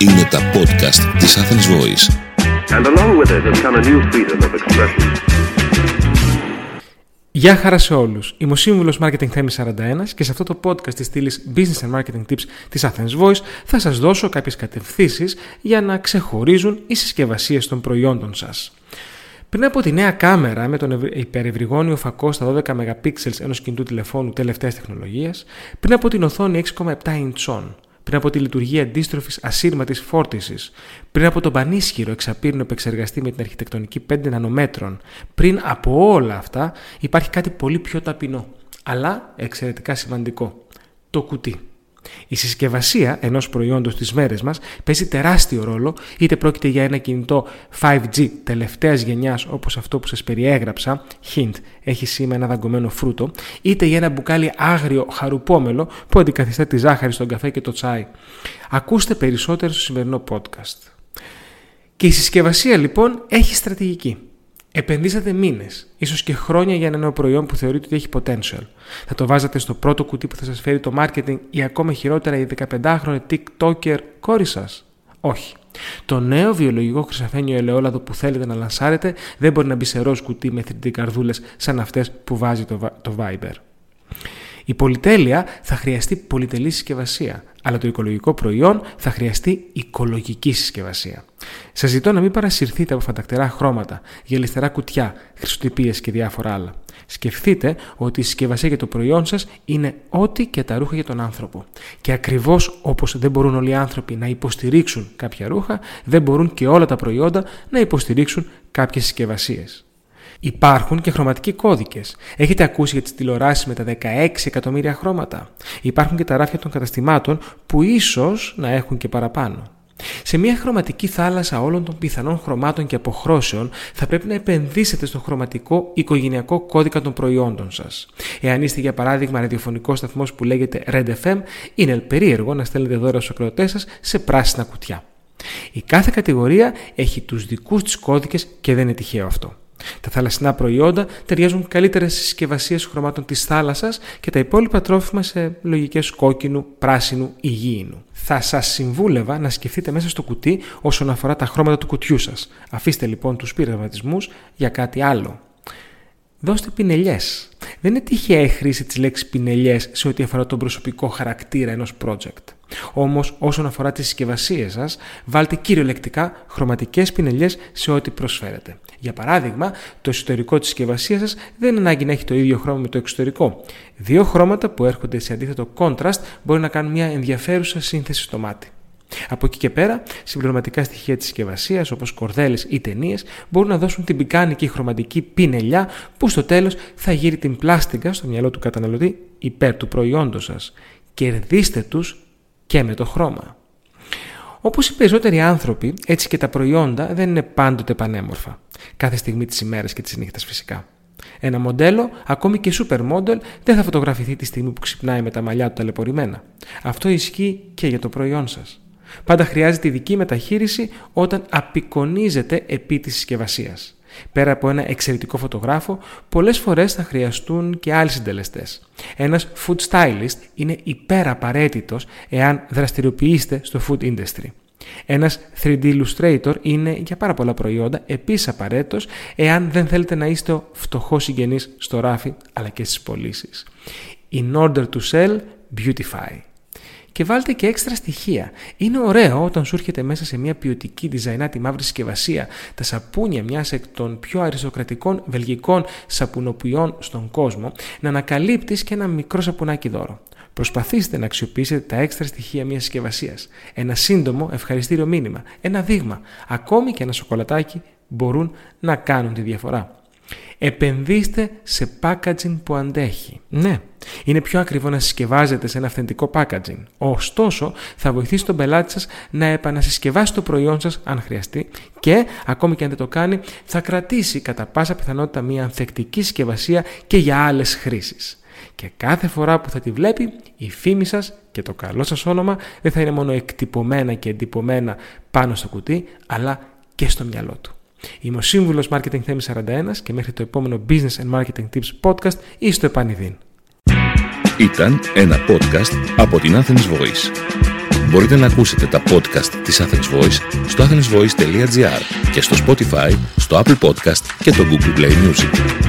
Είναι τα podcast της Athens Voice. And along with it has come a new freedom of expression. Γεια χαρά σε όλους. Είμαι ο σύμβουλος Marketing Θέμης 41 και σε αυτό το podcast της στήλης Business and Marketing Tips της Athens Voice θα σας δώσω κάποιες κατευθύνσεις για να ξεχωρίζουν οι συσκευασίες των προϊόντων σας. Πριν από τη νέα κάμερα με τον υπερευρυγόνιο φακό στα 12 MP ενός κινητού τηλεφώνου τελευταίας τεχνολογίας, πριν από την οθόνη 6,7 ιντσών, πριν από τη λειτουργία αντίστροφης ασύρματης φόρτισης, πριν από τον πανίσχυρο εξαπύρινο επεξεργαστή με την αρχιτεκτονική 5 νανομέτρων, πριν από όλα αυτά υπάρχει κάτι πολύ πιο ταπεινό, αλλά εξαιρετικά σημαντικό. Το κουτί. Η συσκευασία ενός προϊόντος στις μέρες μας παίζει τεράστιο ρόλο είτε πρόκειται για ένα κινητό 5G τελευταίας γενιάς όπως αυτό που σας περιέγραψα, hint, έχει σήμα ένα δαγκωμένο φρούτο, είτε για ένα μπουκάλι άγριο χαρουπόμελο που αντικαθιστά τη ζάχαρη στον καφέ και το τσάι. Ακούστε περισσότερο στο σημερινό podcast. Και η συσκευασία λοιπόν έχει στρατηγική. Επενδύσατε μήνες, ίσως και χρόνια για ένα νέο προϊόν που θεωρείτε ότι έχει potential. Θα το βάζατε στο πρώτο κουτί που θα σας φέρει το marketing ή ακόμα χειρότερα η 15χρονη TikToker κόρη σας. Όχι. Το νέο βιολογικό χρυσαφένιο ελαιόλαδο που θέλετε να λανσάρετε δεν μπορεί να μπει σε ροζ κουτί με 3D καρδούλες σαν αυτές που βάζει το, το Viber. Η πολυτέλεια θα χρειαστεί πολυτελή συσκευασία, αλλά το οικολογικό προϊόν θα χρειαστεί οικολογική συσκευασία. Σας ζητώ να μην παρασυρθείτε από φαντακτερά χρώματα, γελιστερά κουτιά, χρυσοτυπίες και διάφορα άλλα. Σκεφτείτε ότι η συσκευασία για το προϊόν σας είναι ό,τι και τα ρούχα για τον άνθρωπο. Και ακριβώς όπως δεν μπορούν όλοι οι άνθρωποι να υποστηρίξουν κάποια ρούχα, δεν μπορούν και όλα τα προϊόντα να υποστηρίξουν κάποιες συσκευασίες. Υπάρχουν και χρωματικοί κώδικες. Έχετε ακούσει για τις τηλεοράσεις με τα 16 εκατομμύρια χρώματα. Υπάρχουν και τα ράφια των καταστημάτων που ίσως να έχουν και παραπάνω. Σε μια χρωματική θάλασσα όλων των πιθανών χρωμάτων και αποχρώσεων θα πρέπει να επενδύσετε στο χρωματικό οικογενειακό κώδικα των προϊόντων σας. Εάν είστε για παράδειγμα ραδιοφωνικός σταθμός που λέγεται Red FM, είναι περίεργο να στέλνετε δώρα στους ακροατές σας σε πράσινα κουτιά. Η κάθε κατηγορία έχει τους δικούς της κώδικες και δεν είναι τυχαίο αυτό. Τα θαλασσινά προϊόντα ταιριάζουν καλύτερα στις συσκευασίες χρωμάτων της θάλασσας και τα υπόλοιπα τρόφιμα σε λογικές κόκκινου, πράσινου ή γήινου. Θα σας συμβούλευα να σκεφτείτε μέσα στο κουτί όσον αφορά τα χρώματα του κουτιού σας. Αφήστε λοιπόν τους πειραματισμούς για κάτι άλλο. Δώστε πινελιές. Δεν είναι τυχαία η χρήση της λέξης πινελιές σε ό,τι αφορά τον προσωπικό χαρακτήρα ενός project. Όμως, όσον αφορά τις συσκευασίες σας, βάλτε κυριολεκτικά χρωματικές πινελιές σε ό,τι προσφέρετε. Για παράδειγμα, το εσωτερικό της συσκευασίας σας δεν είναι ανάγκη να έχει το ίδιο χρώμα με το εξωτερικό. Δύο χρώματα που έρχονται σε αντίθετο contrast μπορεί να κάνουν μια ενδιαφέρουσα σύνθεση στο μάτι. Από εκεί και πέρα, συμπληρωματικά στοιχεία της συσκευασίας, όπως κορδέλες ή ταινίες, μπορούν να δώσουν την πικάνικη χρωματική πινελιά που στο τέλος θα γύρει την πλάστικα στο μυαλό του καταναλωτή υπέρ του προϊόντος σας. Κερδίστε τους και με το χρώμα. Όπως οι περισσότεροι άνθρωποι, έτσι και τα προϊόντα δεν είναι πάντοτε πανέμορφα. Κάθε στιγμή της ημέρας και της νύχτας φυσικά. Ένα μοντέλο, ακόμη και supermodel, δεν θα φωτογραφηθεί τη στιγμή που ξυπνάει με τα μαλλιά του ταλαιπωρημένα. Αυτό ισχύει και για το προϊόν σας. Πάντα χρειάζεται ειδική μεταχείριση όταν απεικονίζεται επί της συσκευασίας. Πέρα από ένα εξαιρετικό φωτογράφο, πολλές φορές θα χρειαστούν και άλλοι συντελεστές. Ένας food stylist είναι υπεραπαραίτητος εάν δραστηριοποιείστε στο food industry. Ένας 3D illustrator είναι για πάρα πολλά προϊόντα επίσης απαραίτητος εάν δεν θέλετε να είστε ο φτωχός συγγενής στο ράφι αλλά και στις πωλήσεις. In order to sell, beautify και βάλτε και έξτρα στοιχεία. Είναι ωραίο όταν σου έρχεται μέσα σε μια ποιοτική διζαϊνάτη μαύρη συσκευασία τα σαπούνια μιας εκ των πιο αριστοκρατικών βελγικών σαπουνοποιών στον κόσμο να ανακαλύπτεις και ένα μικρό σαπουνάκι δώρο. Προσπαθήστε να αξιοποιήσετε τα έξτρα στοιχεία μιας συσκευασίας. Ένα σύντομο ευχαριστήριο μήνυμα, ένα δείγμα, ακόμη και ένα σοκολατάκι μπορούν να κάνουν τη διαφορά. Επενδύστε σε packaging που αντέχει. Ναι, είναι πιο ακριβό να συσκευάζετε σε ένα αυθεντικό packaging. Ωστόσο, θα βοηθήσει τον πελάτη σας να επανασυσκευάσει το προϊόν σας αν χρειαστεί και, ακόμη και αν δεν το κάνει, θα κρατήσει κατά πάσα πιθανότητα μια ανθεκτική συσκευασία και για άλλες χρήσεις. Και κάθε φορά που θα τη βλέπει, η φήμη σας και το καλό σας όνομα δεν θα είναι μόνο εκτυπωμένα και εντυπωμένα πάνω στο κουτί, αλλά και στο μυαλό του. Είμαι ο σύμβουλος Marketing Θέμη 41 και μέχρι το επόμενο Business and Marketing Tips podcast ή στο επανειδήν. Ήταν ένα podcast από την Athens Voice. Μπορείτε να ακούσετε τα podcast της Athens Voice στο athensvoice.gr και στο Spotify, στο Apple Podcast και το Google Play Music.